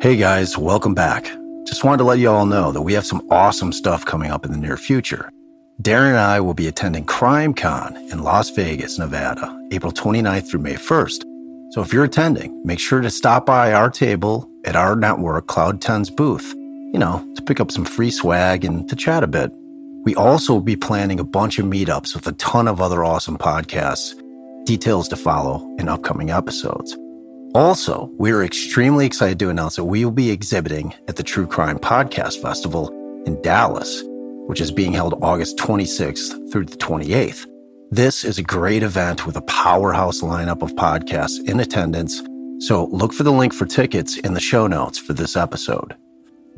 Hey guys, welcome back. Just wanted to let you all know that we have some awesome stuff coming up in the near future. Darren and I will be attending CrimeCon in Las Vegas, Nevada, April 29th through May 1st. So if you're attending, make sure to stop by our table at our network, Cloud 10's booth, you know, to pick up some free swag and to chat a bit. We also will be planning a bunch of meetups with a ton of other awesome podcasts. Details to follow in upcoming episodes. Also, we're extremely excited to announce that we will be exhibiting at the True Crime Podcast Festival in Dallas, which is being held August 26th through the 28th. This is a great event with a powerhouse lineup of podcasts in attendance, so look for the link for tickets in the show notes for this episode.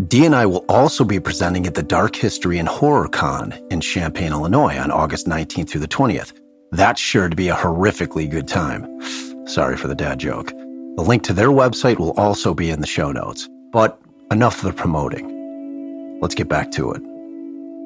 Dee and I will also be presenting at the Dark History and Horror Con in Champaign, Illinois on August 19th through the 20th. That's sure to be a horrifically good time. Sorry for the dad joke. The link to their website will also be in the show notes. But enough of the promoting. Let's get back to it.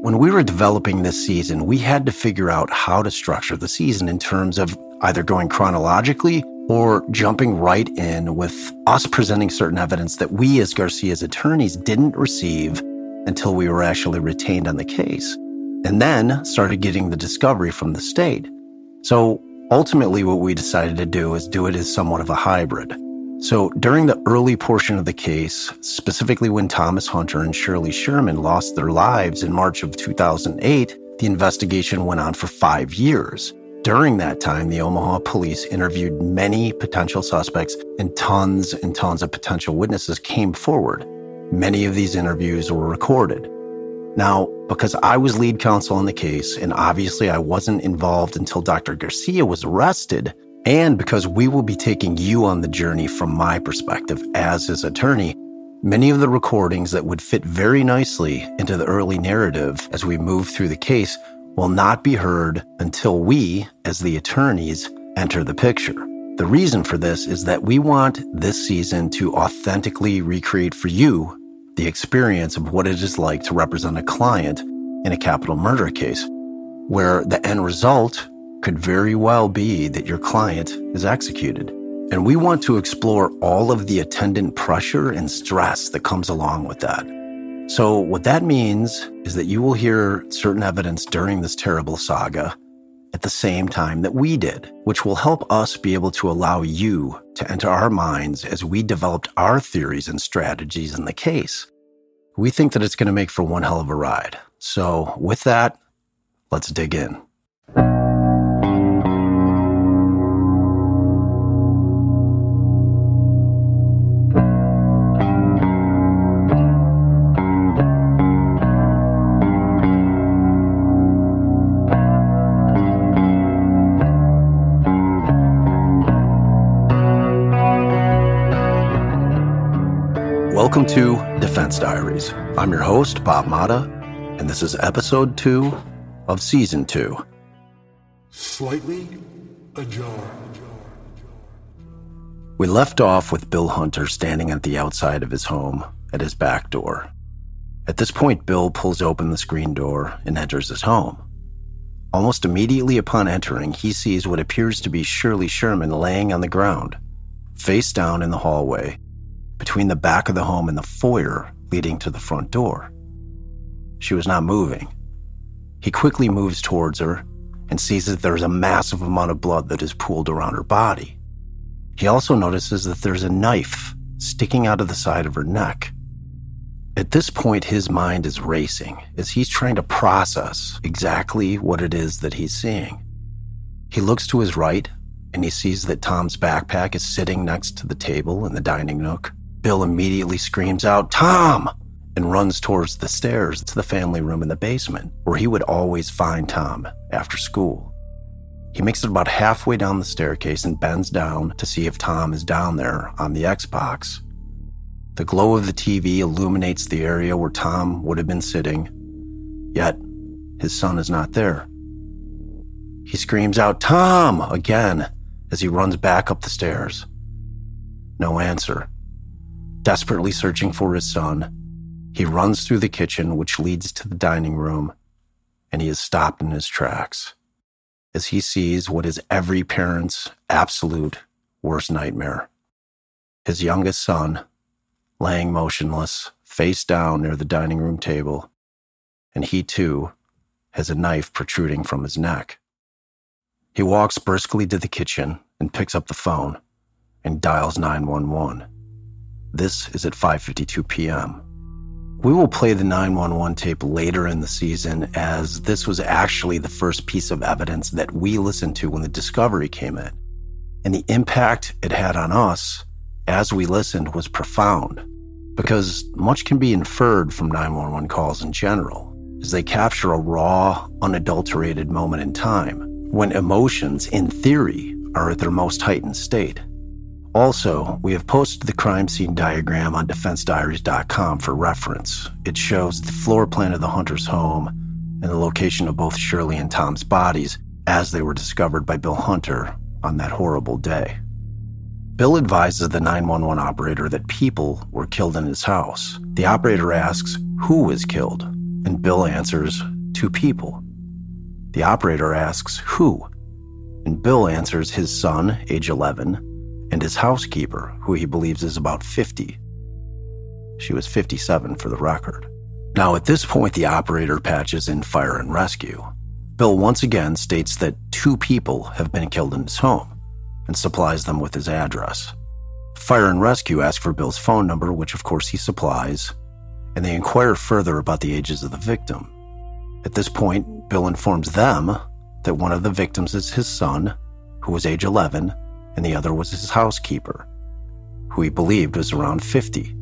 When we were developing this season, we had to figure out how to structure the season in terms of either going chronologically or jumping right in with us presenting certain evidence that we as Garcia's attorneys didn't receive until we were actually retained on the case, and then started getting the discovery from the state. So ultimately, what we decided to do is do it as somewhat of a hybrid. So during the early portion of the case, specifically when Thomas Hunter and Shirlee Sherman lost their lives in March of 2008, the investigation went on for five years. During that time, the Omaha police interviewed many potential suspects and tons and tons of potential witnesses came forward. Many of these interviews were recorded. Now, because I was lead counsel in the case, and obviously I wasn't involved until Dr. Garcia was arrested, and because we will be taking you on the journey from my perspective as his attorney, many of the recordings that would fit very nicely into the early narrative as we move through the case will not be heard until we, as the attorneys, enter the picture. The reason for this is that we want this season to authentically recreate for you the experience of what it is like to represent a client in a capital murder case, where the end result could very well be that your client is executed. And we want to explore all of the attendant pressure and stress that comes along with that. So, what that means is that you will hear certain evidence during this terrible saga at the same time that we did, which will help us be able to allow you to enter our minds as we developed our theories and strategies in the case. We think that it's going to make for one hell of a ride. So, with that, let's dig in. Welcome to Defense Diaries. I'm your host, Bob Motta, and this is episode two of season two. Slightly ajar. We left off with Bill Hunter standing at the outside of his home at his back door. At this point, Bill pulls open the screen door and enters his home. Almost immediately upon entering, he sees what appears to be Shirlee Sherman laying on the ground, face down in the hallway, between the back of the home and the foyer leading to the front door. She was not moving. He quickly moves towards her and sees that there's a massive amount of blood that is pooled around her body. He also notices that there's a knife sticking out of the side of her neck. At this point, his mind is racing as he's trying to process exactly what it is that he's seeing. He looks to his right and he sees that Tom's backpack is sitting next to the table in the dining nook. Bill immediately screams out, Tom! and runs towards the stairs to the family room in the basement, where he would always find Tom after school. He makes it about halfway down the staircase and bends down to see if Tom is down there on the Xbox. The glow of the TV illuminates the area where Tom would have been sitting, yet his son is not there. He screams out, Tom! again as he runs back up the stairs. No answer. Desperately searching for his son, he runs through the kitchen, which leads to the dining room, and he is stopped in his tracks as he sees what is every parent's absolute worst nightmare his youngest son laying motionless, face down near the dining room table, and he too has a knife protruding from his neck. He walks briskly to the kitchen and picks up the phone and dials 911. This is at 5:52 p.m. We will play the 911 tape later in the season as this was actually the first piece of evidence that we listened to when the discovery came in. And the impact it had on us as we listened was profound because much can be inferred from 911 calls in general as they capture a raw, unadulterated moment in time when emotions, in theory, are at their most heightened state. Also, we have posted the crime scene diagram on defensediaries.com for reference. It shows the floor plan of the hunter's home and the location of both Shirlee and Tom's bodies as they were discovered by Bill Hunter on that horrible day. Bill advises the 911 operator that people were killed in his house. The operator asks who was killed, and Bill answers two people. The operator asks who, and Bill answers his son, age 11, and his housekeeper, who he believes is about 50. She was 57 for the record. Now, at this point, the operator patches in fire and rescue. Bill once again states that two people have been killed in his home and supplies them with his address. Fire and Rescue ask for Bill's phone number, which of course he supplies, and they inquire further about the ages of the victim. At this point, Bill informs them that one of the victims is his son, who was age 11, and the other was his housekeeper, who he believed was around 50.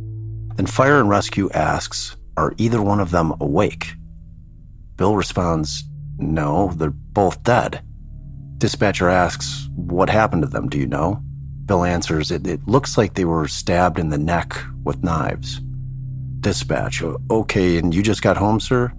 Then Fire and Rescue asks, Are either one of them awake? Bill responds, No, they're both dead. Dispatcher asks, What happened to them? Do you know? Bill answers, it, it looks like they were stabbed in the neck with knives. Dispatch, okay, and you just got home, sir?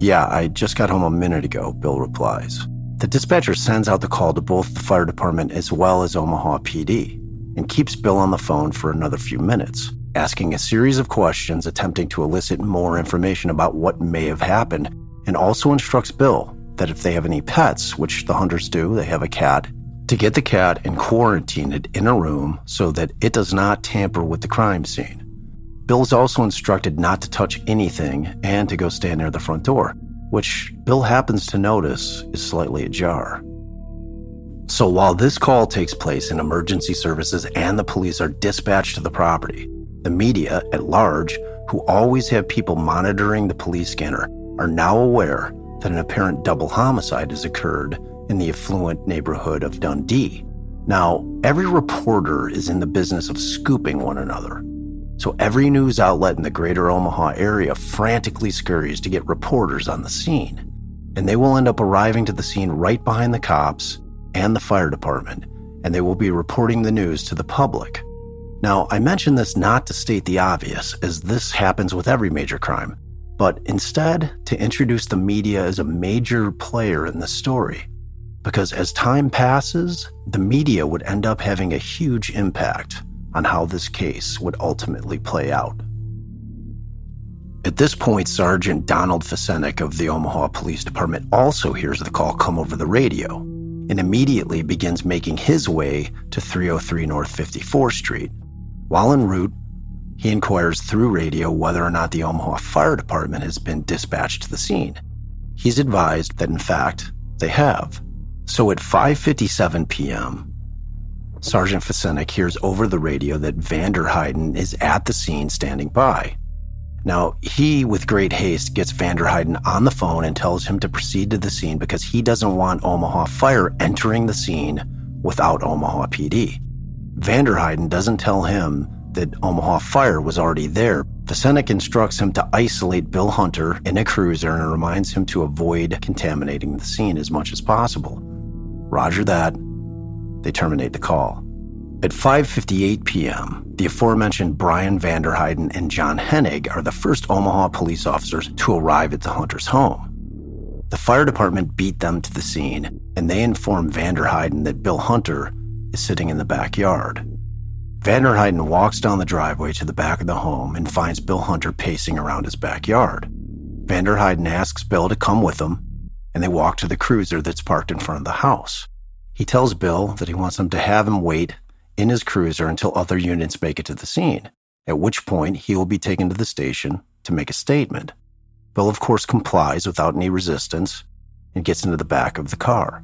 Yeah, I just got home a minute ago, Bill replies. The dispatcher sends out the call to both the fire department as well as Omaha PD and keeps Bill on the phone for another few minutes, asking a series of questions attempting to elicit more information about what may have happened, and also instructs Bill that if they have any pets, which the hunters do, they have a cat, to get the cat and quarantine it in a room so that it does not tamper with the crime scene. Bill is also instructed not to touch anything and to go stand near the front door, which Bill happens to notice is slightly ajar. So while this call takes place and emergency services and the police are dispatched to the property, the media at large, who always have people monitoring the police scanner, are now aware that an apparent double homicide has occurred in the affluent neighborhood of Dundee. Now, every reporter is in the business of scooping one another. So every news outlet in the greater Omaha area frantically scurries to get reporters on the scene. And they will end up arriving to the scene right behind the cops and the fire department, and they will be reporting the news to the public. Now, I mention this not to state the obvious, as this happens with every major crime but instead to introduce the media as a major player in the story. Because as time passes, the media would end up having a huge impact on how this case would ultimately play out. At this point, Sergeant Donald Fasenik of the Omaha Police Department also hears the call come over the radio and immediately begins making his way to 303 North 54th Street. While en route, he inquires through radio whether or not the Omaha Fire Department has been dispatched to the scene. He's advised that in fact they have. So at 5:57 p.m., Sergeant Fasenik hears over the radio that Vanderheiden is at the scene standing by. Now, he, with great haste, gets Vanderheiden on the phone and tells him to proceed to the scene because he doesn't want Omaha Fire entering the scene without Omaha PD. Vanderheiden doesn't tell him that Omaha Fire was already there, Fasenik instructs him to isolate Bill Hunter in a cruiser and reminds him to avoid contaminating the scene as much as possible. Roger that. They terminate the call. At 5:58 p.m., the aforementioned Brian Vanderheiden and John Hennig are the first Omaha police officers to arrive at the Hunter's home. The fire department beat them to the scene, and they inform Vanderheiden that Bill Hunter is sitting in the backyard. Vanderheiden walks down the driveway to the back of the home and finds Bill Hunter pacing around his backyard. Vanderheiden asks Bill to come with him, and they walk to the cruiser that's parked in front of the house. He tells Bill that he wants him to have him wait in his cruiser until other units make it to the scene, at which point he will be taken to the station to make a statement. Bill, of course, complies without any resistance and gets into the back of the car.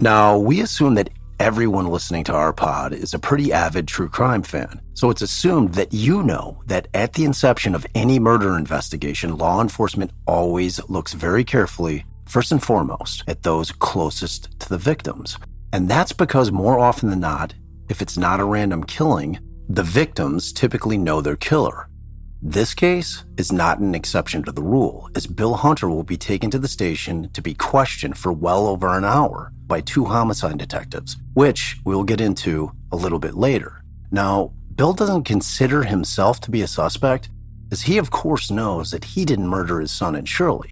Now, we assume that everyone listening to our pod is a pretty avid true crime fan, so it's assumed that you know that at the inception of any murder investigation, law enforcement always looks very carefully, first and foremost, at those closest to the victims. And that's because more often than not, if it's not a random killing, the victims typically know their killer. This case is not an exception to the rule, as Bill Hunter will be taken to the station to be questioned for well over an hour by two homicide detectives, which we'll get into a little bit later. Now, Bill doesn't consider himself to be a suspect, as he, of course, knows that he didn't murder his son and Shirlee.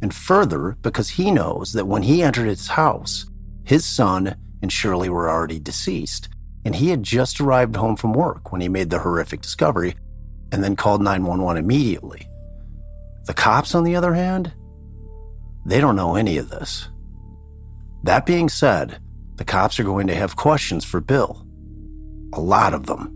And further, because he knows that when he entered his house, his son and Shirlee were already deceased, and he had just arrived home from work when he made the horrific discovery and then called 911 immediately. The cops, on the other hand, they don't know any of this. That being said, the cops are going to have questions for Bill. A lot of them.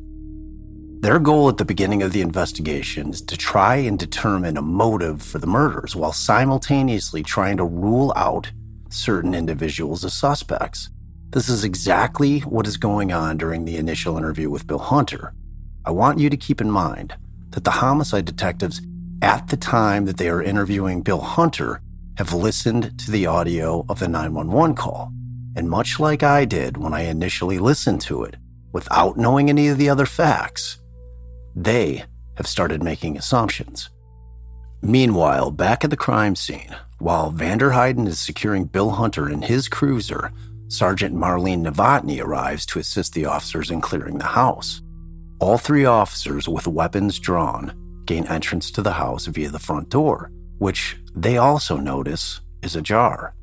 Their goal at the beginning of the investigation is to try and determine a motive for the murders while simultaneously trying to rule out certain individuals as suspects. This is exactly what is going on during the initial interview with Bill Hunter. I want you to keep in mind that the homicide detectives, at the time that they are interviewing Bill Hunter, have listened to the audio of the 911 call. And much like I did when I initially listened to it, without knowing any of the other facts, they have started making assumptions. Meanwhile, back at the crime scene, while Vanderheiden is securing Bill Hunter in his cruiser, Sergeant Marlene Novotny arrives to assist the officers in clearing the house. All three officers with weapons drawn gain entrance to the house via the front door, which they also notice is ajar.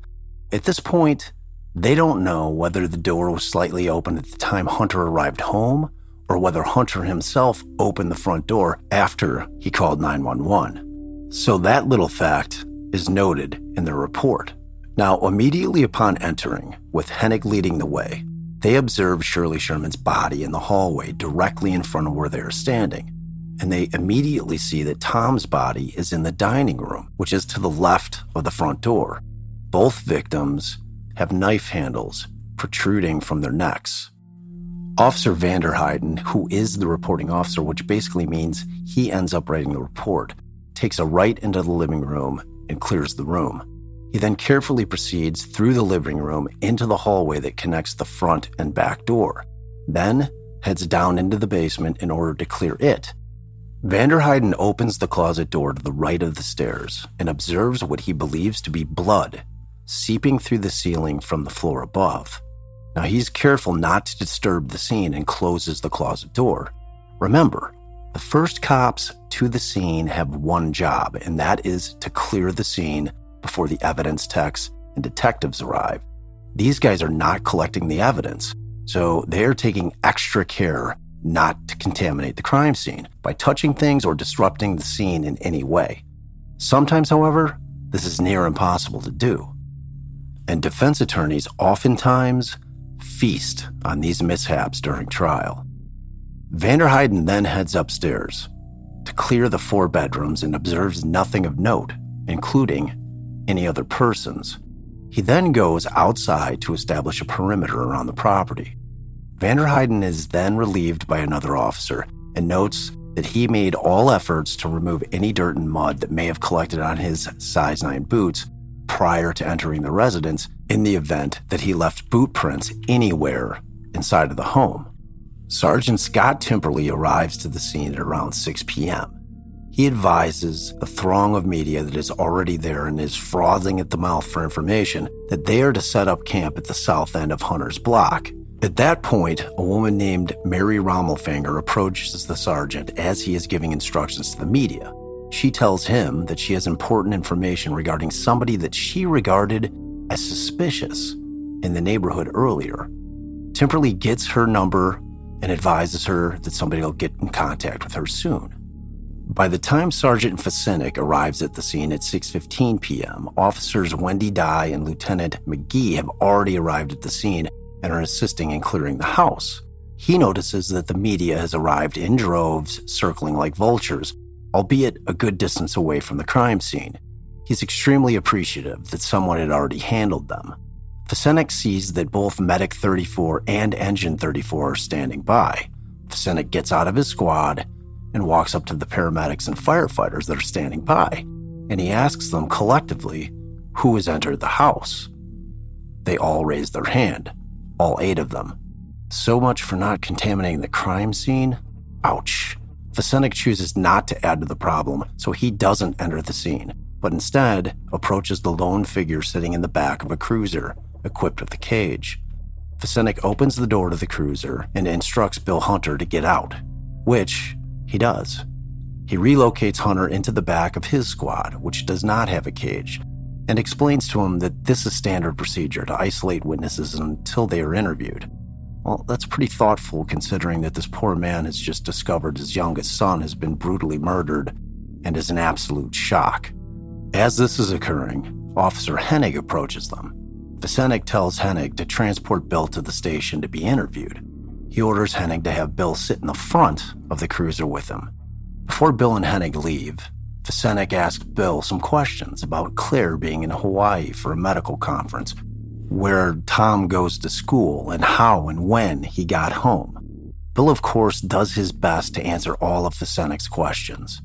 At this point, they don't know whether the door was slightly open at the time Hunter arrived home or whether Hunter himself opened the front door after he called 911. So that little fact is noted in the report. Now, immediately upon entering, with Hennig leading the way, they observe Shirlee Sherman's body in the hallway directly in front of where they are standing. And they immediately see that Tom's body is in the dining room, which is to the left of the front door. Both victims have knife handles protruding from their necks. Officer Vanderheiden, who is the reporting officer, which basically means he ends up writing the report, takes a right into the living room and clears the room. He then carefully proceeds through the living room into the hallway that connects the front and back door, then heads down into the basement in order to clear it. Vanderheiden opens the closet door to the right of the stairs and observes what he believes to be blood seeping through the ceiling from the floor above. Now he's careful not to disturb the scene and closes the closet door. Remember, the first cops to the scene have one job, and that is to clear the scene before the evidence techs and detectives arrive. These guys are not collecting the evidence, so they're taking extra care not to contaminate the crime scene by touching things or disrupting the scene in any way. Sometimes, however, this is near impossible to do. And defense attorneys oftentimes feast on these mishaps during trial. Vanderheiden then heads upstairs to clear the four bedrooms and observes nothing of note, including any other persons. He then goes outside to establish a perimeter around the property. Vanderheiden is then relieved by another officer and notes that he made all efforts to remove any dirt and mud that may have collected on his size 9 boots prior to entering the residence in the event that he left boot prints anywhere inside of the home. Sergeant Scott Timperley arrives to the scene at around 6 p.m. He advises the throng of media that is already there and is frothing at the mouth for information that they are to set up camp at the south end of Hunter's block. At that point, a woman named Mary Rommelfinger approaches the sergeant as he is giving instructions to the media. She tells him that she has important information regarding somebody that she regarded as suspicious in the neighborhood earlier. Timperley gets her number and advises her that somebody will get in contact with her soon. By the time Sergeant Fasenik arrives at the scene at 6:15 p.m., officers Wendy Dye and Lieutenant McGee have already arrived at the scene and are assisting in clearing the house. he notices that the media has arrived in droves, circling like vultures, albeit a good distance away from the crime scene. He's extremely appreciative that someone had already handled them. Vasenik sees that both Medic 34 and Engine 34 are standing by. Vasenik gets out of his squad and walks up to the paramedics and firefighters that are standing by, and he asks them collectively who has entered the house. They all raise their hand, all eight of them. So much for not contaminating the crime scene. Ouch. Vasenik chooses not to add to the problem, so he doesn't enter the scene, but instead approaches the lone figure sitting in the back of a cruiser, equipped with a cage. Vasenik opens the door to the cruiser and instructs Bill Hunter to get out, which he does. He relocates Hunter into the back of his squad, which does not have a cage, and explains to him that this is standard procedure to isolate witnesses until they are interviewed. Well, that's pretty thoughtful considering that this poor man has just discovered his youngest son has been brutally murdered and is in absolute shock. As this is occurring, Officer Hennig approaches them. Vasenik tells Hennig to transport Bill to the station to be interviewed. He orders Hennig to have Bill sit in the front of the cruiser with him. Before Bill and Hennig leave, Vasenik asks Bill some questions about Claire being in Hawaii for a medical conference where Tom goes to school and how and when he got home. Bill, of course, does his best to answer all of Vasenik's questions.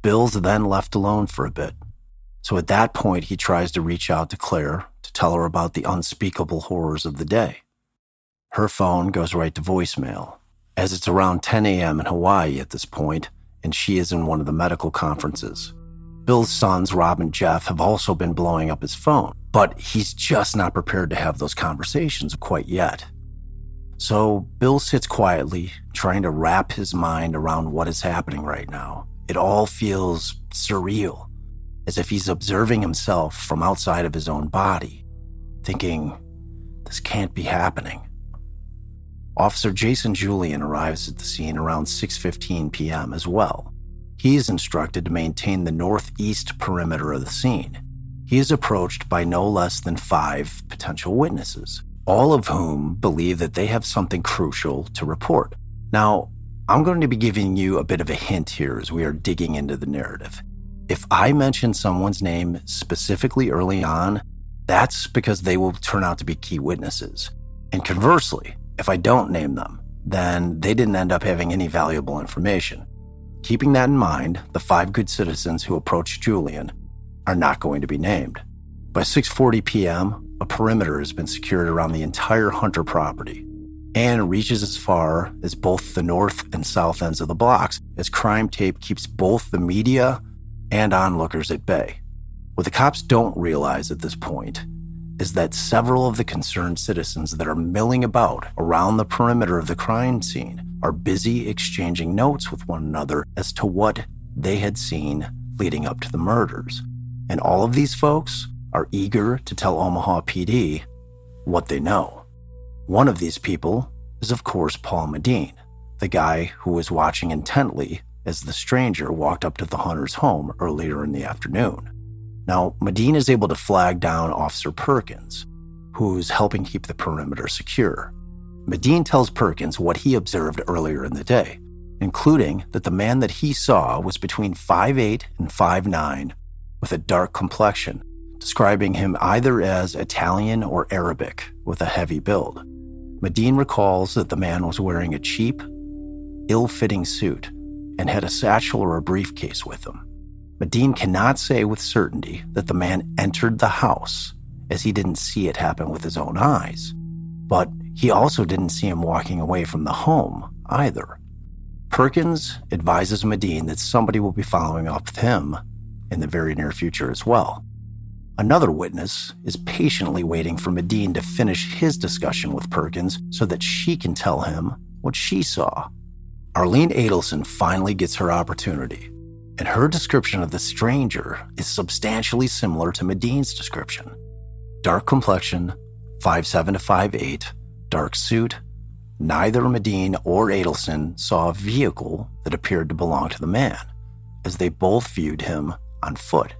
Bill's then left alone for a bit. So at that point, he tries to reach out to Claire to tell her about the unspeakable horrors of the day. Her phone goes right to voicemail, as it's around 10 a.m. in Hawaii at this point, and she is in one of the medical conferences. Bill's sons, Rob and Jeff, have also been blowing up his phone, but he's just not prepared to have those conversations quite yet. So Bill sits quietly, trying to wrap his mind around what is happening right now. It all feels surreal, as if he's observing himself from outside of his own body, thinking, this can't be happening. Officer Jason Julian arrives at the scene around 6:15 p.m. as well. He is instructed to maintain the northeast perimeter of the scene. He is approached by no less than five potential witnesses, all of whom believe that they have something crucial to report. Now, I'm going to be giving you a bit of a hint here as we are digging into the narrative. If I mention someone's name specifically early on, that's because they will turn out to be key witnesses. And conversely, if I don't name them, then they didn't end up having any valuable information. Keeping that in mind, the five good citizens who approached Julian are not going to be named. By 6:40 p.m., a perimeter has been secured around the entire Hunter property and reaches as far as both the north and south ends of the blocks as crime tape keeps both the media and onlookers at bay. What the cops don't realize at this point is that several of the concerned citizens that are milling about around the perimeter of the crime scene are busy exchanging notes with one another as to what they had seen leading up to the murders. And all of these folks are eager to tell Omaha PD what they know. One of these people is, of course, Paul Medine, the guy who was watching intently as the stranger walked up to the hunter's home earlier in the afternoon. Now, Medine is able to flag down Officer Perkins, who's helping keep the perimeter secure. Medine tells Perkins what he observed earlier in the day, including that the man that he saw was between 5'8 and 5'9 with a dark complexion, describing him either as Italian or Arabic with a heavy build. Medine recalls that the man was wearing a cheap, ill fitting suit and had a satchel or a briefcase with him. Medine cannot say with certainty that the man entered the house, as he didn't see it happen with his own eyes. But he also didn't see him walking away from the home either. Perkins advises Medine that somebody will be following up with him in the very near future as well. Another witness is patiently waiting for Medine to finish his discussion with Perkins so that she can tell him what she saw. Arlene Adelson finally gets her opportunity, and her description of the stranger is substantially similar to Medine's description. Dark complexion, 5'7 to 5'8, dark suit, neither Medine or Adelson saw a vehicle that appeared to belong to the man, as they both viewed him on foot.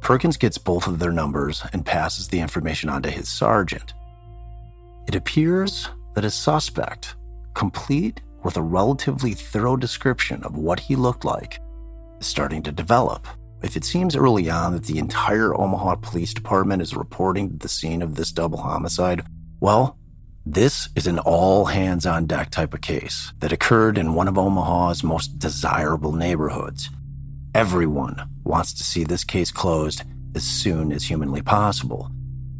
Perkins gets both of their numbers and passes the information on to his sergeant. It appears that his suspect complete with a relatively thorough description of what he looked like, starting to develop. If it seems early on that the entire Omaha Police Department is reporting the scene of this double homicide, well, this is an all hands on deck type of case that occurred in one of Omaha's most desirable neighborhoods. Everyone wants to see this case closed as soon as humanly possible.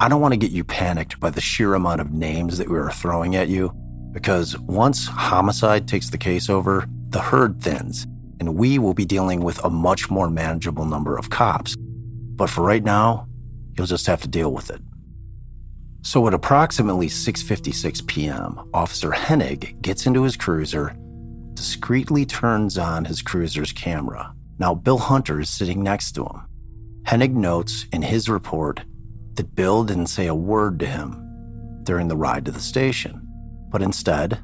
I don't want to get you panicked by the sheer amount of names that we are throwing at you, because once homicide takes the case over, the herd thins and we will be dealing with a much more manageable number of cops. But for right now, you'll just have to deal with it. So at approximately 6:56 p.m., Officer Hennig gets into his cruiser, discreetly turns on his cruiser's camera. Now Bill Hunter is sitting next to him. Hennig notes in his report that Bill didn't say a word to him during the ride to the station, but instead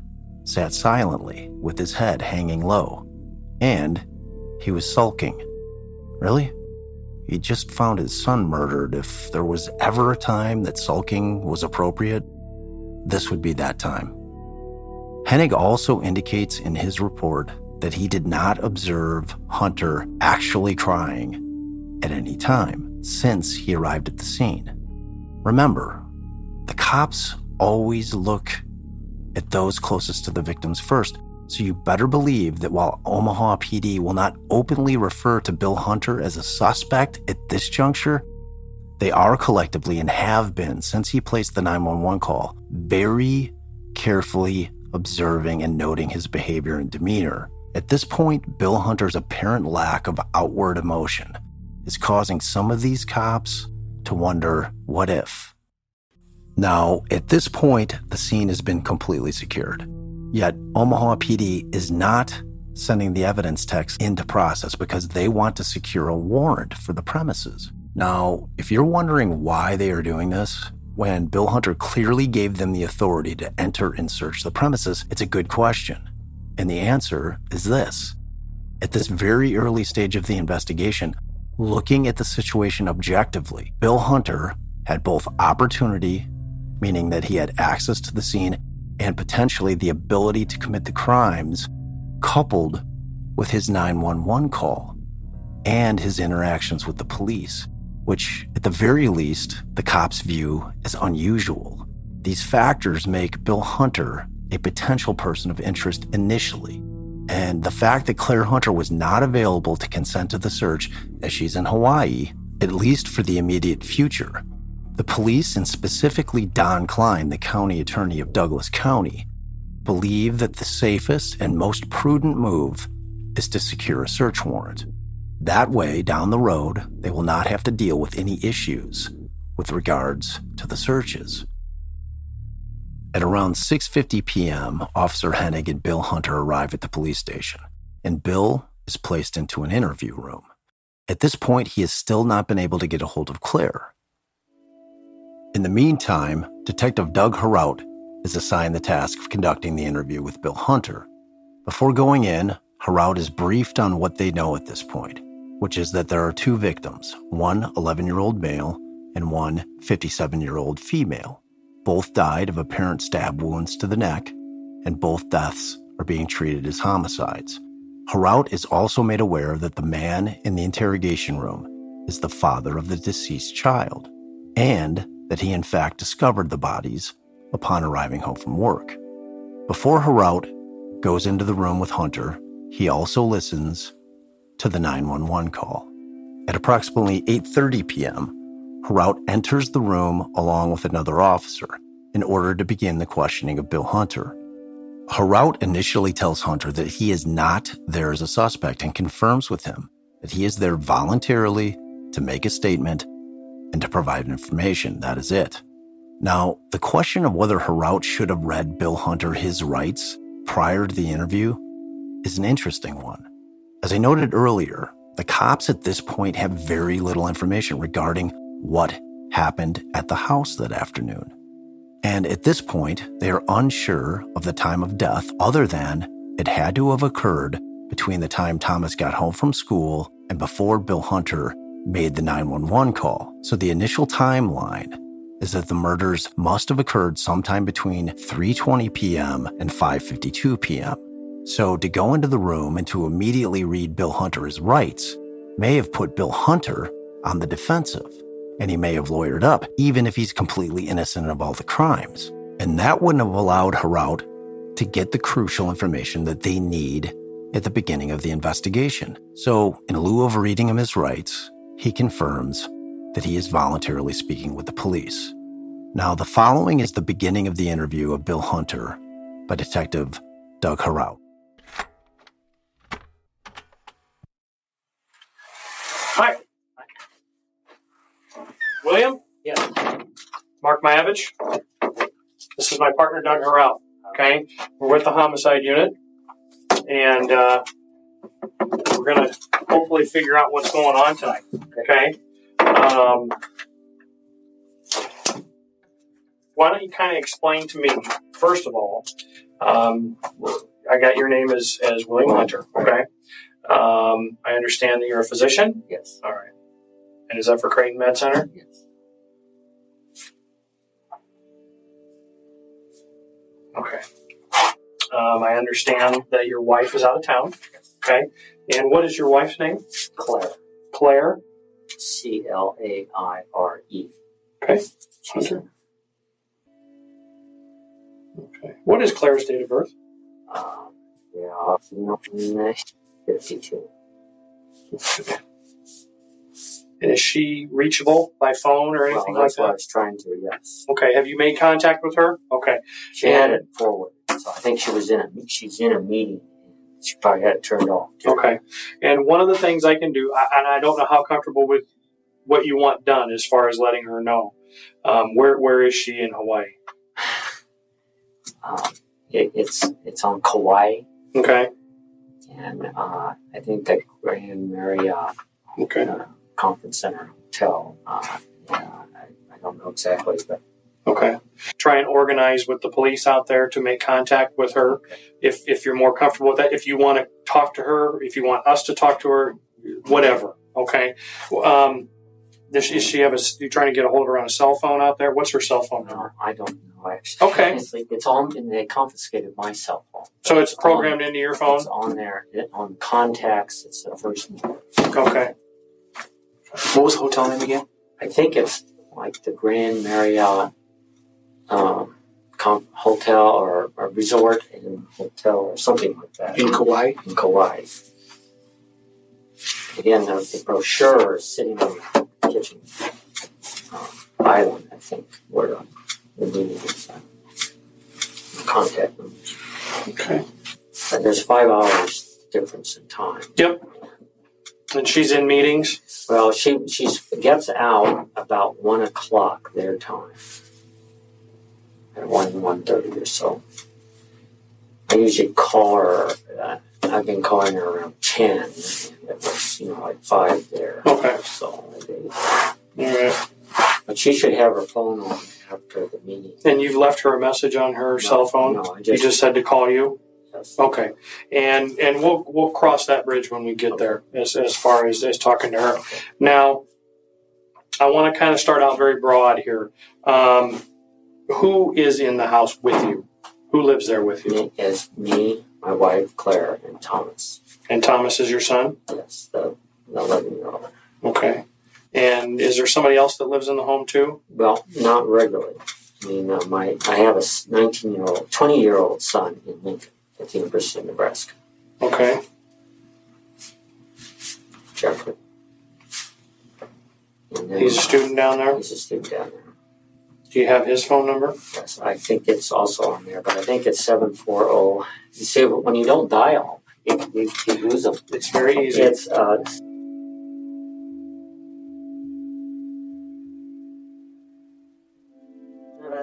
sat silently with his head hanging low. And he was sulking. Really? He just found his son murdered. If there was ever a time that sulking was appropriate, this would be that time. Hennig also indicates in his report that he did not observe Hunter actually crying at any time since he arrived at the scene. Remember, the cops always look at those closest to the victims first. So you better believe that while Omaha PD will not openly refer to Bill Hunter as a suspect at this juncture, they are collectively and have been since he placed the 911 call, very carefully observing and noting his behavior and demeanor. At this point, Bill Hunter's apparent lack of outward emotion is causing some of these cops to wonder what if. Now, at this point, the scene has been completely secured. Yet Omaha PD is not sending the evidence techs into process because they want to secure a warrant for the premises. Now, if you're wondering why they are doing this, when Bill Hunter clearly gave them the authority to enter and search the premises, it's a good question. And the answer is this. At this very early stage of the investigation, looking at the situation objectively, Bill Hunter had both opportunity, meaning that he had access to the scene, and potentially the ability to commit the crimes, coupled with his 911 call and his interactions with the police, which, at the very least, the cops view as unusual. These factors make Bill Hunter a potential person of interest initially. And the fact that Claire Hunter was not available to consent to the search as she's in Hawaii, at least for the immediate future, the police, and specifically Don Kleine, the county attorney of Douglas County, believe that the safest and most prudent move is to secure a search warrant. That way, down the road, they will not have to deal with any issues with regards to the searches. At around 6:50 p.m., Officer Hennig and Bill Hunter arrive at the police station, and Bill is placed into an interview room. At this point, he has still not been able to get a hold of Claire, in the meantime, Detective Doug Heraut is assigned the task of conducting the interview with Bill Hunter. Before going in, Heraut is briefed on what they know at this point, which is that there are two victims one 11 year old male and one 57 year old female. Both died of apparent stab wounds to the neck, and both deaths are being treated as homicides. Heraut is also made aware that the man in the interrogation room is the father of the deceased child, and that he in fact discovered the bodies upon arriving home from work. Before Heraut goes into the room with Hunter, he also listens to the 911 call. At approximately 8:30 p.m., Heraut enters the room along with another officer in order to begin the questioning of Bill Hunter. Heraut initially tells Hunter that he is not there as a suspect and confirms with him that he is there voluntarily to make a statement and to provide information. That is it. Now, the question of whether Heraut should have read Bill Hunter his rights prior to the interview is an interesting one. As I noted earlier, the cops at this point have very little information regarding what happened at the house that afternoon. And at this point, they are unsure of the time of death other than it had to have occurred between the time Thomas got home from school and before Bill Hunter made the 911 call. So the initial timeline is that the murders must have occurred sometime between 3:20 p.m. and 5:52 p.m. So to go into the room and to immediately read Bill Hunter his rights may have put Bill Hunter on the defensive, and he may have lawyered up even if he's completely innocent of all the crimes. And that wouldn't have allowed Heraut to get the crucial information that they need at the beginning of the investigation. So, in lieu of reading him his rights, he confirms that he is voluntarily speaking with the police. Now, the following is the beginning of the interview of Bill Hunter by Detective Doug Heraut. Hi. William? Yes. Mark Maavich. This is my partner, Doug Heraut. Okay? We're with the homicide unit. And uh, we're going to hopefully figure out what's going on tonight. Okay? Um, why don't you kind of explain to me, first of all, um, I got your name as, as William Hunter. Okay? Um, I understand that you're a physician. Yes. All right. And is that for Creighton Med Center? Yes. Okay. Um, I understand that your wife is out of town. Okay. And what is your wife's name? Claire. Claire. C L A I R E. Okay. She's Okay. What is Claire's date of birth? um, yeah, fifty-two. And is she reachable by phone or Well, anything like that's what I was trying to. Yes. Okay. Have you made contact with her? Okay. She had it forward, so I think she was in a. She's in a meeting. She probably had it turned off. Okay. And one of the things I can do, I, and I don't know how comfortable with what you want done as far as letting her know. Um, where where is she in Hawaii? Um, it, it's it's on Kauai, Okay. and uh, I think the Grand Marriott Okay. uh, Conference Center Hotel. Uh, yeah, I, I don't know exactly, but Okay. Try and organize with the police out there to make contact with her. If if you're more comfortable with that, if you want to talk to her, if you want us to talk to her, whatever. Okay. Um, does she, does she have a? You trying to get a hold of her on a cell phone out there? What's her cell phone no, number? I don't know actually. Okay. It's, like- it's on, and they confiscated my cell phone. So it's programmed into your phone. It's on there. It, on contacts, it's the first one. Okay. What was the hotel name again? I think it's like the Grand Marriott um, com- Hotel or, or Resort and Hotel or something like that In Kauai? in Kauai. Again, the, the brochure is sitting on the kitchen um, island, I think, where the, the meeting is. at. Contact numbers. Okay. But there's five hours difference in time. Yep. And she's in meetings. Well, she she gets out about one o'clock their time, at one one thirty or so. I usually call her. Uh, I've been calling her around ten. And it was you know like five there. Okay. So maybe, All right. but she should have her phone on after the meeting. And you've left her a message on her No, cell phone. No, I just, just said to call you. yes. Okay, and and we'll we'll cross that bridge when we get there as as far as as talking to her. Now, I want to kind of start out very broad here. Um, who is in the house with you? Who lives there with you? As me, my wife Claire, and Thomas. And Thomas is your son. Yes, the eleven year old. Okay. And is there somebody else that lives in the home too? Well, not regularly. I mean, uh, my I have a 19 year old, 20 year old son in Lincoln at the University of Nebraska, Okay. Jeffrey. He's a student down there. He's a student down there. Do you have his phone number? Yes, I think it's also on there, but I think it's 740. You see, when you don't dial, you, you, you lose them. It's very easy. It's uh,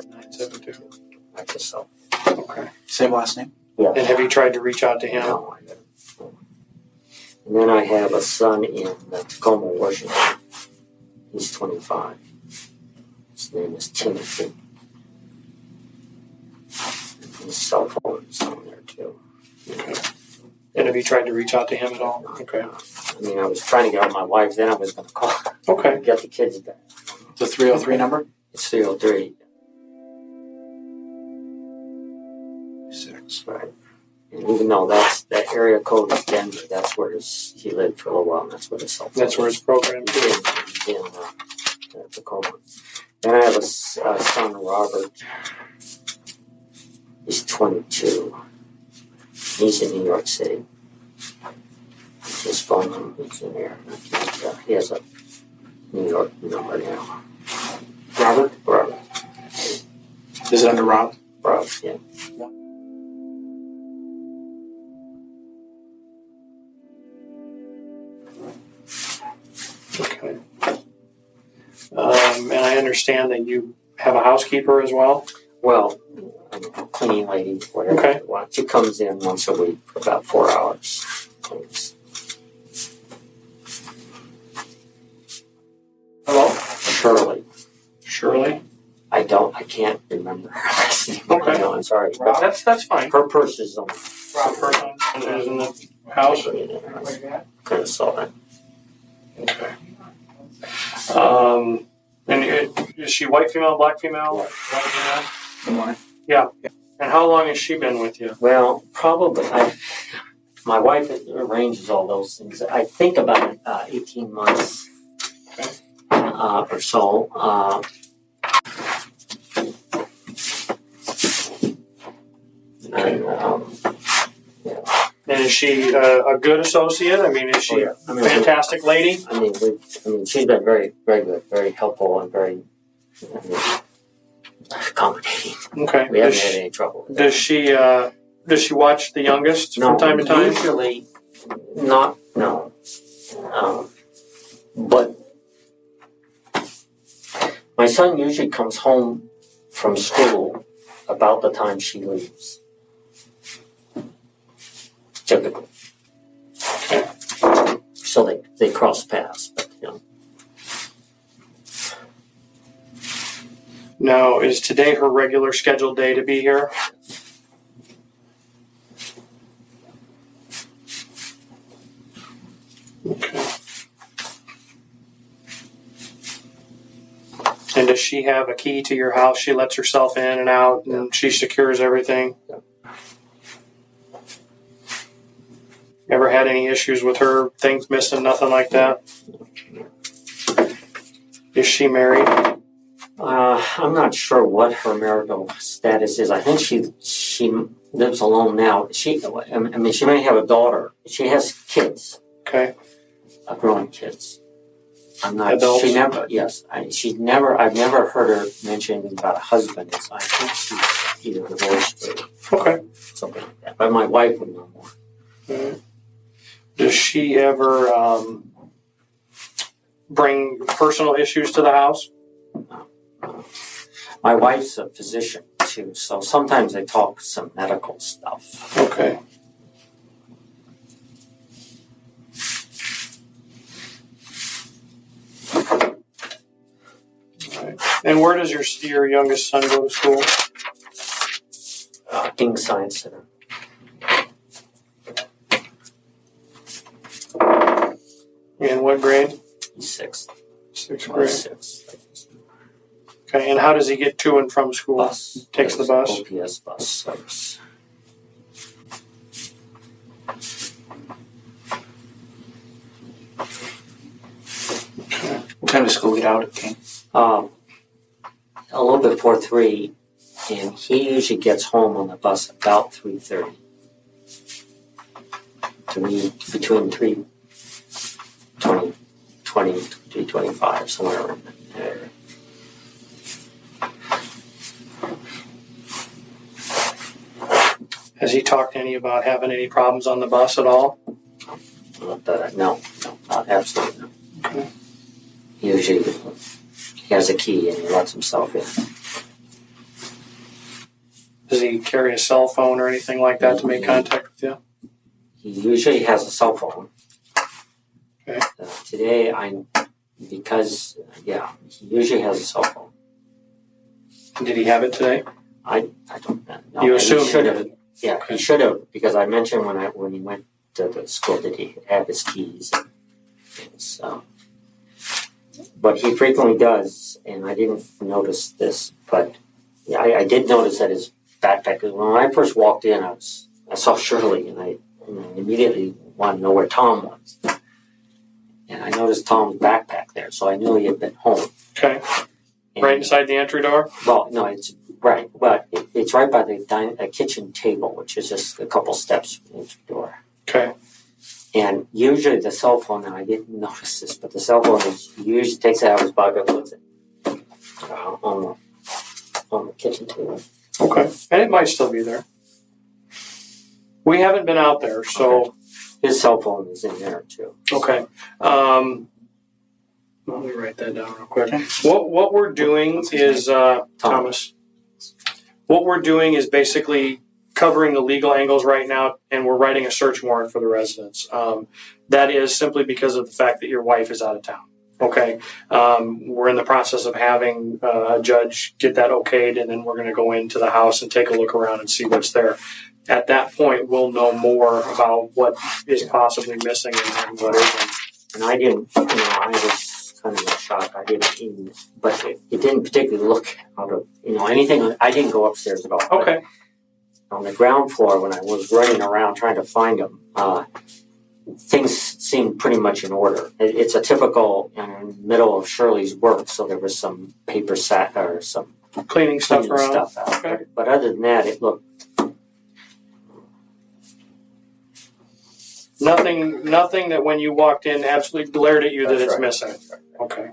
Nine seven two. I guess so. Okay. Same last name? Yeah. And have you tried to reach out to him? No, I don't. And then I have a son in uh, Tacoma, Washington. He's 25. His name is Timothy. His cell phone is on there too. Okay. And have you tried to reach out to him at all? Okay. I mean, I was trying to get on my wife, then I was going to call Okay. get the kids back. The 303 number? It's 303. Six. Right. And even though that's that area code is Denver, that's where his, he lived for a little while, and that's where his cell phone That's where is. it's programmed. in, in uh, Tacoma. Then I have a, uh, son, Robert. He's 22. He's in New York City. His phone number is in there. Uh, he has a New York number now. Robert? Robert. Is it under Rob? Robert, yeah. I understand that you have a housekeeper as well. Well, um, cleaning lady, whatever. Okay. you want. She comes in once a week for about four hours. Hello, Shirlee. Shirlee. I don't, I can't remember her last name. Okay. No, I'm sorry. But that's that's fine. Her purse is on. Rob purse is in the house. Kind of saw that. Okay. Um, and it, is she white female, black female? Yeah. White female? Good morning. And how long has she been with you? Well, probably. I, my wife arranges all those things. I think about uh, 18 months Okay. uh, or so. Uh, and, um, And is she uh, a good associate? I mean, is she oh, yeah. I a mean, we- fantastic lady? I mean, we, I mean, she's been very, very good, very helpful, and very I mean, accommodating. Okay. We Does haven't had any trouble. with does she uh, does she watch the youngest No, from time to time? Usually, not no. Um, but my son usually comes home from school about the time she leaves. So they, they cross paths, but you know. No. Is today her regular scheduled day to be here? Okay. And does she have a key to your house? She lets herself in and out, and she secures everything. Yeah. Ever had any issues with her? Things missing? Nothing like that. Is she married? Uh, I'm not sure what her marital status is. I think she she lives alone now. She, I mean, she may have a daughter. She has kids, Okay. uh, grown kids. I'm not. Adults? She never. Yes, I, she never. I've never heard her mention about a husband. So I think she's either divorced or Okay. something like that. But my wife would know more. Alright. Does she ever um, bring personal issues to the house? My wife's a physician too, so sometimes they talk some medical stuff. Okay. And where does your your youngest son go to school? Uh, King Science Center. In what grade? Sixth. Sixth grade. sixth. Okay. And how does he get to and from school? Bus. Takes the bus? OPS bus service. What time does school get out at King? Um, a little bit before three, and he usually gets home on the bus about three thirty. Three between three twenty, twenty, three twenty-five, somewhere around there. Has he talked to any about having any problems on the bus at all? Not that I no, no, not absolutely. No. Okay. Usually, he has a key and he lets himself in. Does he carry a cell phone or anything like that to make mm-hmm. contact with you? He usually has a cell phone. Okay. Uh, today, I because yeah, he usually has a cell phone. Did he have it today? I I don't know. You assume he should have. Yeah, he should have because I mentioned when I when he went to the school that he had his keys. And so, but he frequently does and I didn't notice this, but yeah, I, I did notice that his backpack. When I first walked in, I was I saw Shirlee, and I, and I immediately wanted to know where Tom was. And I noticed Tom's backpack there, so I knew he had been home. Okay. And- Right inside the entry door. Well, no, it's right, but it, it's right by the din- uh, kitchen table, which is just a couple steps from the door. Okay. And usually the cell phone, and I didn't notice this, but the cell phone is usually takes it out of his pocket, puts it uh, on the on the kitchen table. Okay. And it might still be there. We haven't been out there, so His cell phone is in there too. okay. Um, let me write that down real quick. What what we're doing is uh, Thomas. What we're doing is basically covering the legal angles right now, and we're writing a search warrant for the residents. Um, that is simply because of the fact that your wife is out of town. Okay, um, we're in the process of having uh, a judge get that okayed, and then we're going to go into the house and take a look around and see what's there. At that point, we'll know more about what is possibly missing and, and what isn't. And I didn't, you know, I was kind of in shock. I didn't even, but it, it didn't particularly look out of, you know, anything. I didn't go upstairs at all. Okay, on the ground floor when I was running around trying to find them, uh, things seemed pretty much in order. It, it's a typical middle of Shirlee's work, so there was some paper sat or some cleaning stuff cleaning around. stuff out. Okay. But, but other than that, it looked Nothing, nothing that when you walked in absolutely glared at you that That's it's right. missing. Okay.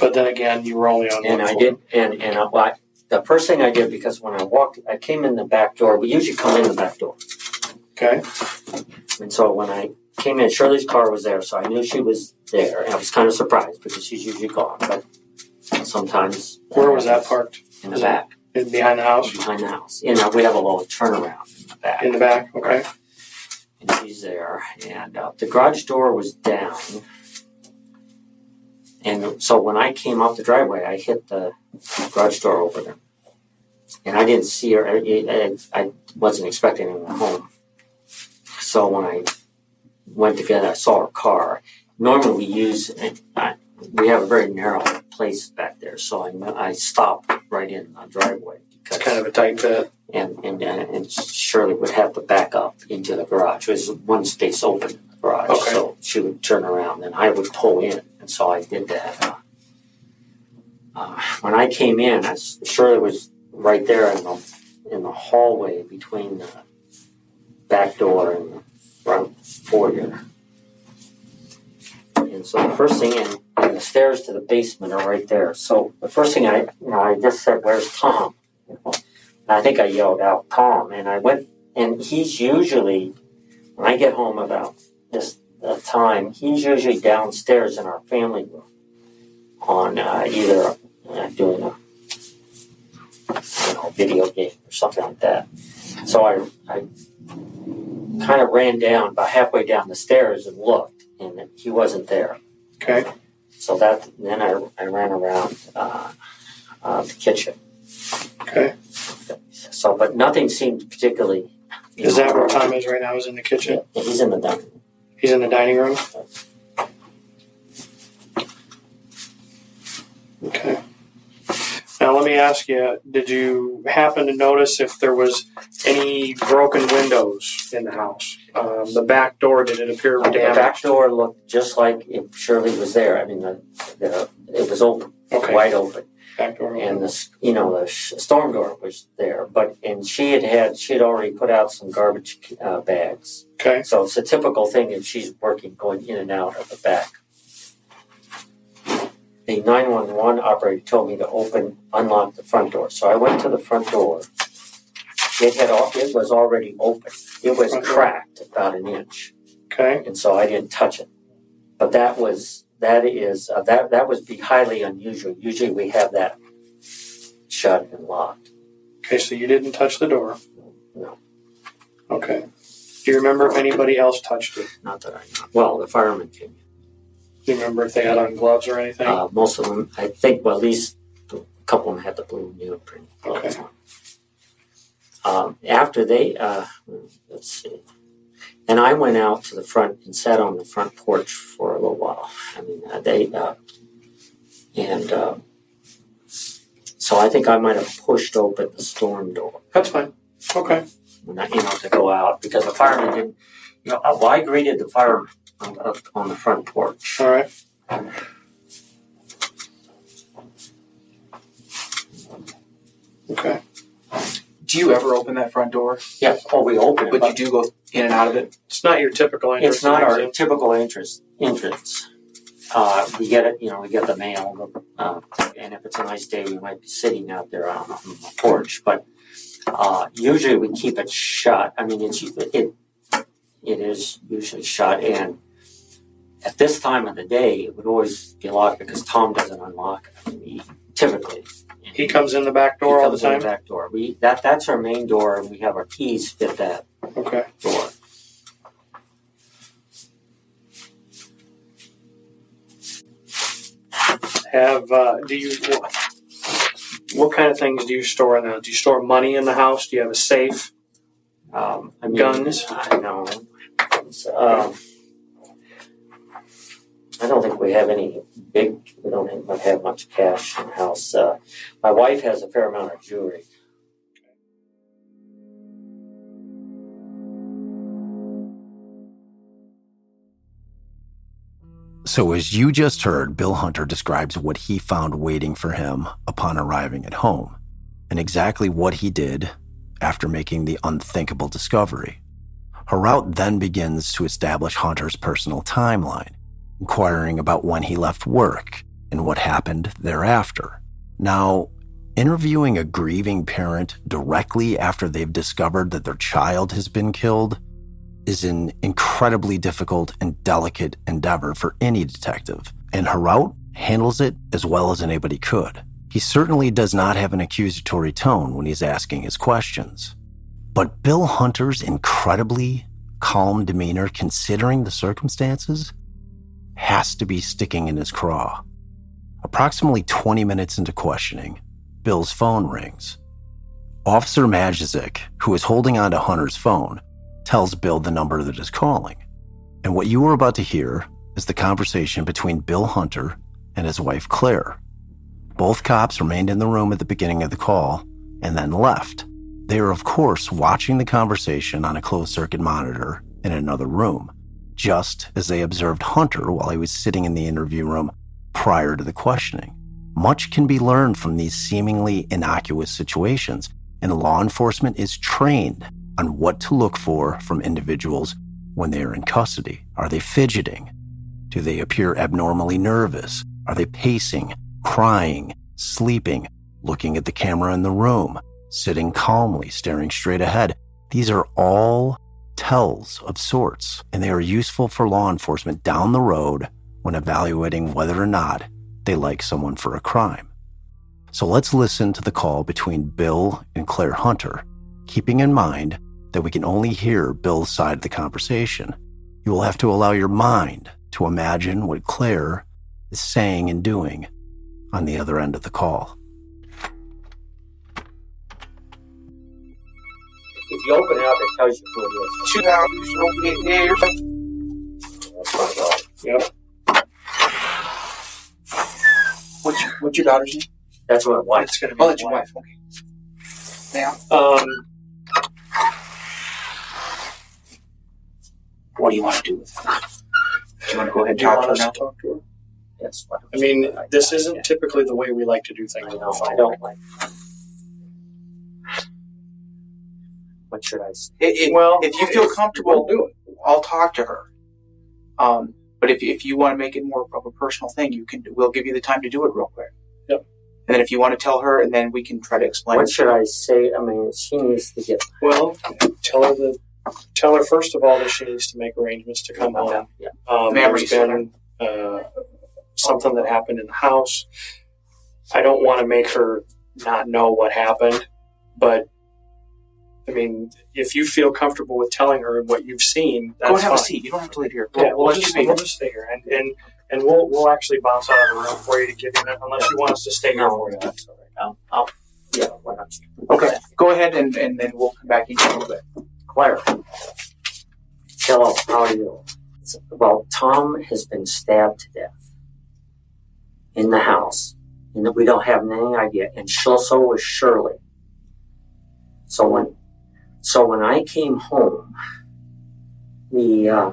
But then again, you were only on the and one I floor. did, and and I, well, I, the first thing I did because when I walked, I came in the back door. We usually come in the back door, Okay. and so when I came in, Shirlee's car was there, so I knew she was there, and I was kind of surprised because she's usually gone, but sometimes Where was that parked? in the back In, behind the house? behind the house. You know, we have a little turnaround in the back, In the back. Okay. and she's there, and uh, the garage door was down. And so when I came out the driveway, I hit the garage door opener, and I didn't see her. I, I, I wasn't expecting anyone home. So when I went to get, I saw her car. Normally we use, I, we have a very narrow place back there, so I, I stopped right in the driveway because kind of a tight fit. and and and Shirlee would have to back up into the garage. There was one space open in the garage, Okay. so she would turn around and I would pull in, and so I did that. Uh, uh, when I came in, I, Shirlee was right there in the in the hallway between the back door and the front foyer. And so the first thing, the stairs to the basement are right there. So the first thing I, you know, I just said, "Where's Tom?" You know, I think I yelled out Tom, and I went, and he's usually, when I get home about this uh, time, he's usually downstairs in our family room on uh, either uh, doing a you know, video game or something like that. So I, I kind of ran down about halfway down the stairs and looked, and he wasn't there. Okay. So that then I, I ran around uh, uh, the kitchen. Okay. So, but nothing seemed particularly. Is know, that where Tom is right now? Is in the kitchen? Yeah, he's in the dining room. He's in the dining room? Okay. Me ask you, did you happen to notice if there was any broken windows in the house? Um, the back door, did it appear The back door looked just like if Shirlee was there. I mean, the, the it was open, Okay. wide open, Back door. and the you know the sh- storm door was there. But and she had had she had already put out some garbage uh, bags. Okay. So it's a typical thing if she's working, going in and out of the back. The 911 operator told me to open, unlock the front door. So I went to the front door. It had al- it was already open. It was door. cracked about an inch, Okay. and so I didn't touch it. But that was that is uh, that that was be highly unusual. Usually we have that shut and locked. Okay, so you didn't touch the door? No. Okay. Do you remember if anybody else touched it? Not that I know. Well, the fireman came. Do you remember if they had on gloves or anything? Uh, most of them, I think, well, at least a couple of them had the blue neoprene. gloves Okay. on. Um, after they, uh, let's see, and I went out to the front and sat on the front porch for a little while. I mean, uh, they, uh, And uh, so I think I might have pushed open the storm door, That's fine. Okay. when I, you know, to go out because the fireman didn't. You know, uh, well, I greeted the fireman on the, on the front porch. All right. Okay. Do you ever open that front door? Yeah. Oh, we open it, But you do go in and out of it. It's not your typical entrance. It's not our exit. typical entrance. Entrance. Uh, we get it, you know, we get the mail, uh, and if it's a nice day, we might be sitting out there on, on the porch. But uh, usually, we keep it shut. I mean, it's it it is usually shut, and at this time of the day, it would always be locked because Tom doesn't unlock it. I mean, he, typically, He comes in the back door all the comes in time. back door. We that that's our main door, and we have our keys fit that Okay. door. Have uh, do you what, what kind of things do you store in there? Do you store money in the house? Do you have a safe? Um, I mean, Guns? I know. It's, um, I don't think have any big. We don't have, have much cash in the house. Uh, my wife has a fair amount of jewelry. So, as you just heard, Bill Hunter describes what he found waiting for him upon arriving at home, and exactly what he did after making the unthinkable discovery. Heraut then begins to establish Hunter's personal timeline, inquiring about when he left work and what happened thereafter. Now, interviewing a grieving parent directly after they've discovered that their child has been killed is an incredibly difficult and delicate endeavor for any detective, and Heraut handles it as well as anybody could. He certainly does not have an accusatory tone when he's asking his questions. But Bill Hunter's incredibly calm demeanor, considering the circumstances, has to be sticking in his craw. Approximately 20 minutes into questioning, Bill's phone rings. Officer Majizik, who is holding onto Hunter's phone, tells Bill the number that is calling. And what you are about to hear is the conversation between Bill Hunter and his wife Claire. Both cops remained in the room at the beginning of the call and then left. They are, of course, watching the conversation on a closed circuit monitor in another room, just as they observed Hunter while he was sitting in the interview room prior to the questioning. Much can be learned from these seemingly innocuous situations, and law enforcement is trained on what to look for from individuals when they are in custody. Are they fidgeting? Do they appear abnormally nervous? Are they pacing, crying, sleeping, looking at the camera in the room, sitting calmly, staring straight ahead? These are all tells of sorts, and they are useful for law enforcement down the road when evaluating whether or not they like someone for a crime. So let's listen to the call between Bill and Claire Hunter keeping in mind that we can only hear Bill's side of the conversation. You will have to allow your mind to imagine what Claire is saying and doing on the other end of the call. You open it up, it tells you who it is. Two hours. you should open it. Yeah, you're fine. That's my dog. Yep. What's your, what's your daughter's name? That's my wife. It's gonna be. Oh, that's your wife. Okay. Now, Um, what do you want to do with her? Do you want to go ahead and do talk to her now? talk to her? What I mean, this isn't typically the way we like to do things. I know. I don't like. What should I say? If, if- Well, if you feel we'll comfortable, do it. I'll talk to her. Um, but if if you want to make it more of a personal thing, you can. We'll give you the time to do it real quick. Yep. And then if you want to tell her, and then we can try to explain. What should I say? I mean, she needs to get. Well, tell her that. Tell her first of all that she needs to make arrangements to come home. Yeah. Um, Memories. there's been uh, something that happened in the house. I don't want to make her not know what happened, but I mean, if you feel comfortable with telling her what you've seen, that's Go and have fine. a seat. You don't have to leave here. Yeah, we'll, let just, we'll here. just stay here, and and, and we'll we'll actually bounce out of the room for you to give you that, unless you want us to stay here for you. that's all right. I'll, I'll, yeah, why not? Okay. Go ahead, and, and then we'll come back in a little bit. Claire. Hello, how are you? Well, Tom has been stabbed to death. in the house, and we don't have any idea. And so, so was Shirlee. So when, so when I came home, the uh,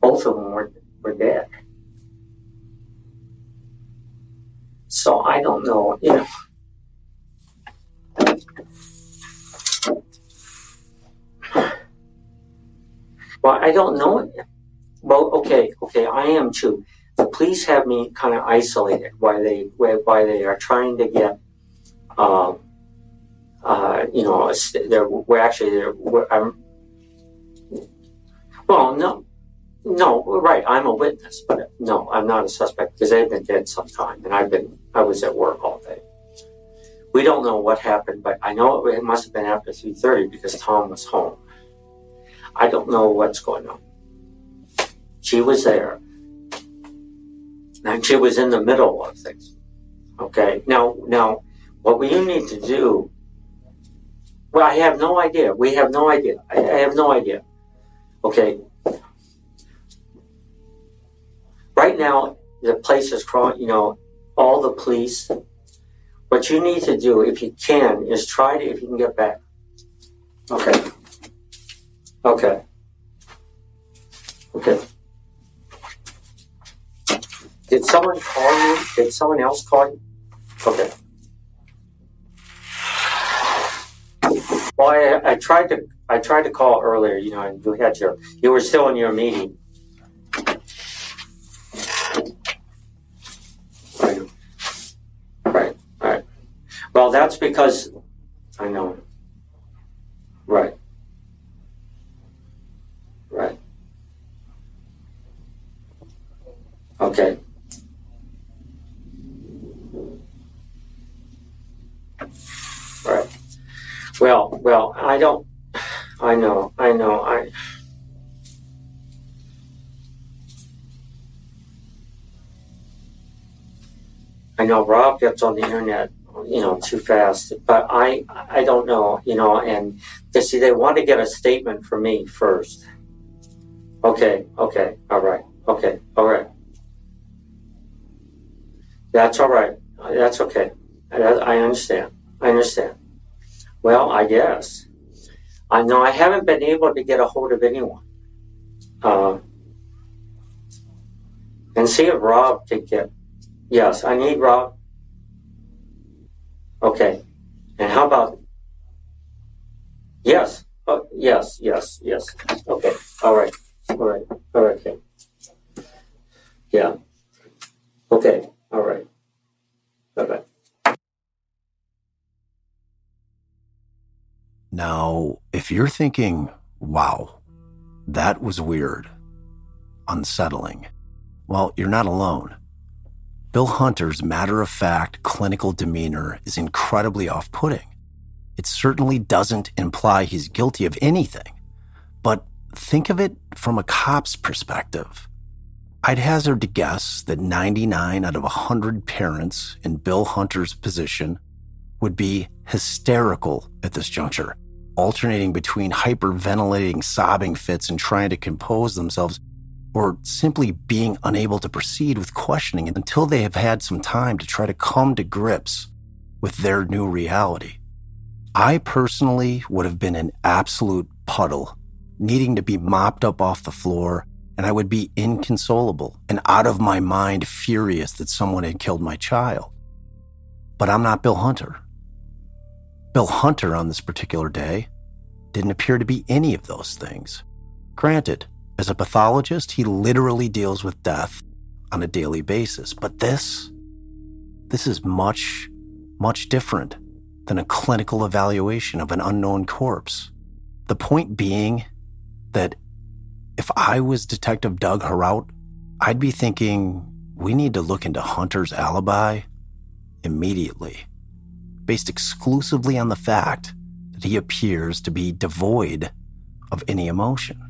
both of them were were dead. So I don't know, you know. Well, I don't know. Well, okay, okay, I am too. The police have me kind of isolated while they while they are trying to get, uh, uh, you know, they're we're actually we're, I'm, well, no, no, right. I'm a witness, but no, I'm not a suspect because they've been dead some time, and I've been I was at work all day. We don't know what happened, but I know it, it must have been after 3:30 because Tom was home. I don't know what's going on. She was there, and she was in the middle of things. Okay, now now, what we need to do. Well, I have no idea. We have no idea. I, I have no idea. Okay, right now the place is crawling, you know, all the police. What you need to do, if you can, is try to, if you can get back. Okay. Okay. Okay. Did someone call you? Did someone else call you? Okay. Well, I, I tried to I tried to call earlier, you know, and you had your you were still in your meeting. Right, right. Well, that's because I know. Right. Right. Okay. Right. Well, well, I don't. I know. I know. I. I know Rob gets on the internet you know too fast but i i don't know you know and they see they want to get a statement from me first okay okay all right okay all right that's all right that's okay i, I understand i understand well i guess i know i haven't been able to get a hold of anyone uh, and see if rob can get yes i need rob Okay. And how about yes? Oh, yes, yes, yes. Okay. All right. All right. All right. Okay. Yeah. Okay. All right. Bye bye. Now, if you're thinking, wow, that was weird, unsettling, well, you're not alone. Bill Hunter's matter of fact clinical demeanor is incredibly off putting. It certainly doesn't imply he's guilty of anything, but think of it from a cop's perspective. I'd hazard to guess that 99 out of 100 parents in Bill Hunter's position would be hysterical at this juncture, alternating between hyperventilating, sobbing fits and trying to compose themselves or simply being unable to proceed with questioning until they have had some time to try to come to grips with their new reality. I personally would have been an absolute puddle, needing to be mopped up off the floor, and I would be inconsolable and out of my mind furious that someone had killed my child. But I'm not Bill Hunter. Bill Hunter on this particular day didn't appear to be any of those things. Granted, as a pathologist, he literally deals with death on a daily basis. But this, this is much, much different than a clinical evaluation of an unknown corpse. The point being that if I was Detective Doug Heraut, I'd be thinking we need to look into Hunter's alibi immediately, based exclusively on the fact that he appears to be devoid of any emotion.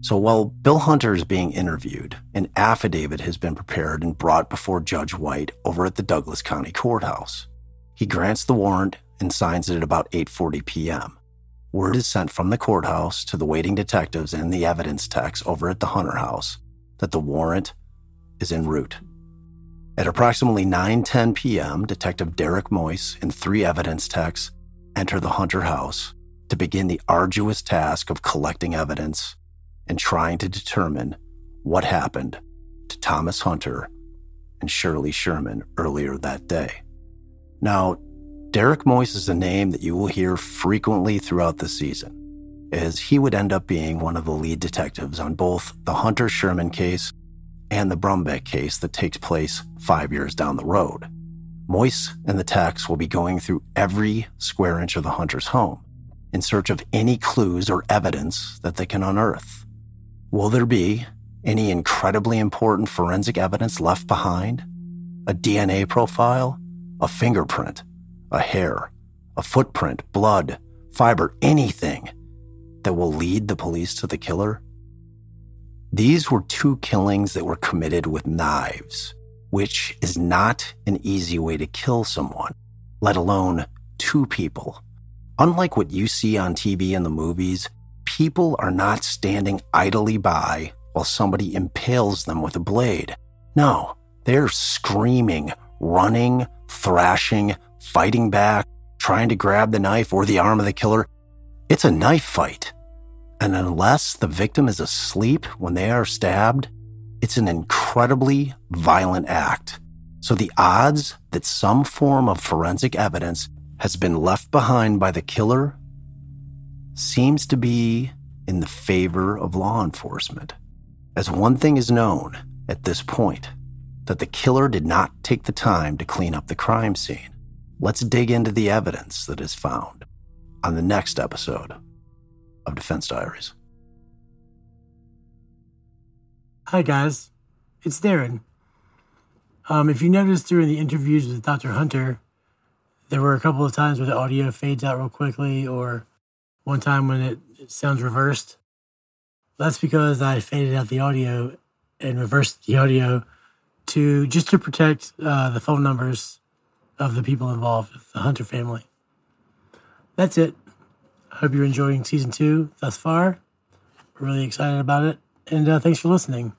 So while Bill Hunter is being interviewed, an affidavit has been prepared and brought before Judge White over at the Douglas County Courthouse. He grants the warrant and signs it at about 8:40 p.m. Word is sent from the courthouse to the waiting detectives and the evidence techs over at the Hunter house that the warrant is en route At approximately 9:10 p.m., Detective Derek Moise and three evidence techs enter the Hunter house to begin the arduous task of collecting evidence and trying to determine what happened to Thomas Hunter and Shirlee Sherman earlier that day. Now, Derek Moise is a name that you will hear frequently throughout the season, as he would end up being one of the lead detectives on both the Hunter Sherman case and the Brumback case that takes place five years down the road. Moise and the techs will be going through every square inch of the Hunter's home in search of any clues or evidence that they can unearth. Will there be any incredibly important forensic evidence left behind? A DNA profile? A fingerprint? A hair? A footprint? Blood? Fiber? Anything that will lead the police to the killer? These were two killings that were committed with knives, which is not an easy way to kill someone, let alone two people. Unlike what you see on TV and the movies, people are not standing idly by while somebody impales them with a blade. No, they're screaming, running, thrashing, fighting back, trying to grab the knife or the arm of the killer. It's a knife fight. And unless the victim is asleep when they are stabbed, it's an incredibly violent act. So the odds that some form of forensic evidence has been left behind by the killer seems to be in the favor of law enforcement. As one thing is known at this point that the killer did not take the time to clean up the crime scene. Let's dig into the evidence that is found on the next episode of Defense Diaries. Hi, guys. It's Darren. Um, if you noticed during the interviews with Dr. Hunter, there were a couple of times where the audio fades out real quickly, or one time when it, it sounds reversed. That's because I faded out the audio and reversed the audio to just to protect uh, the phone numbers of the people involved, the Hunter family. That's it. Hope you're enjoying season two thus far. We're really excited about it. And uh, thanks for listening.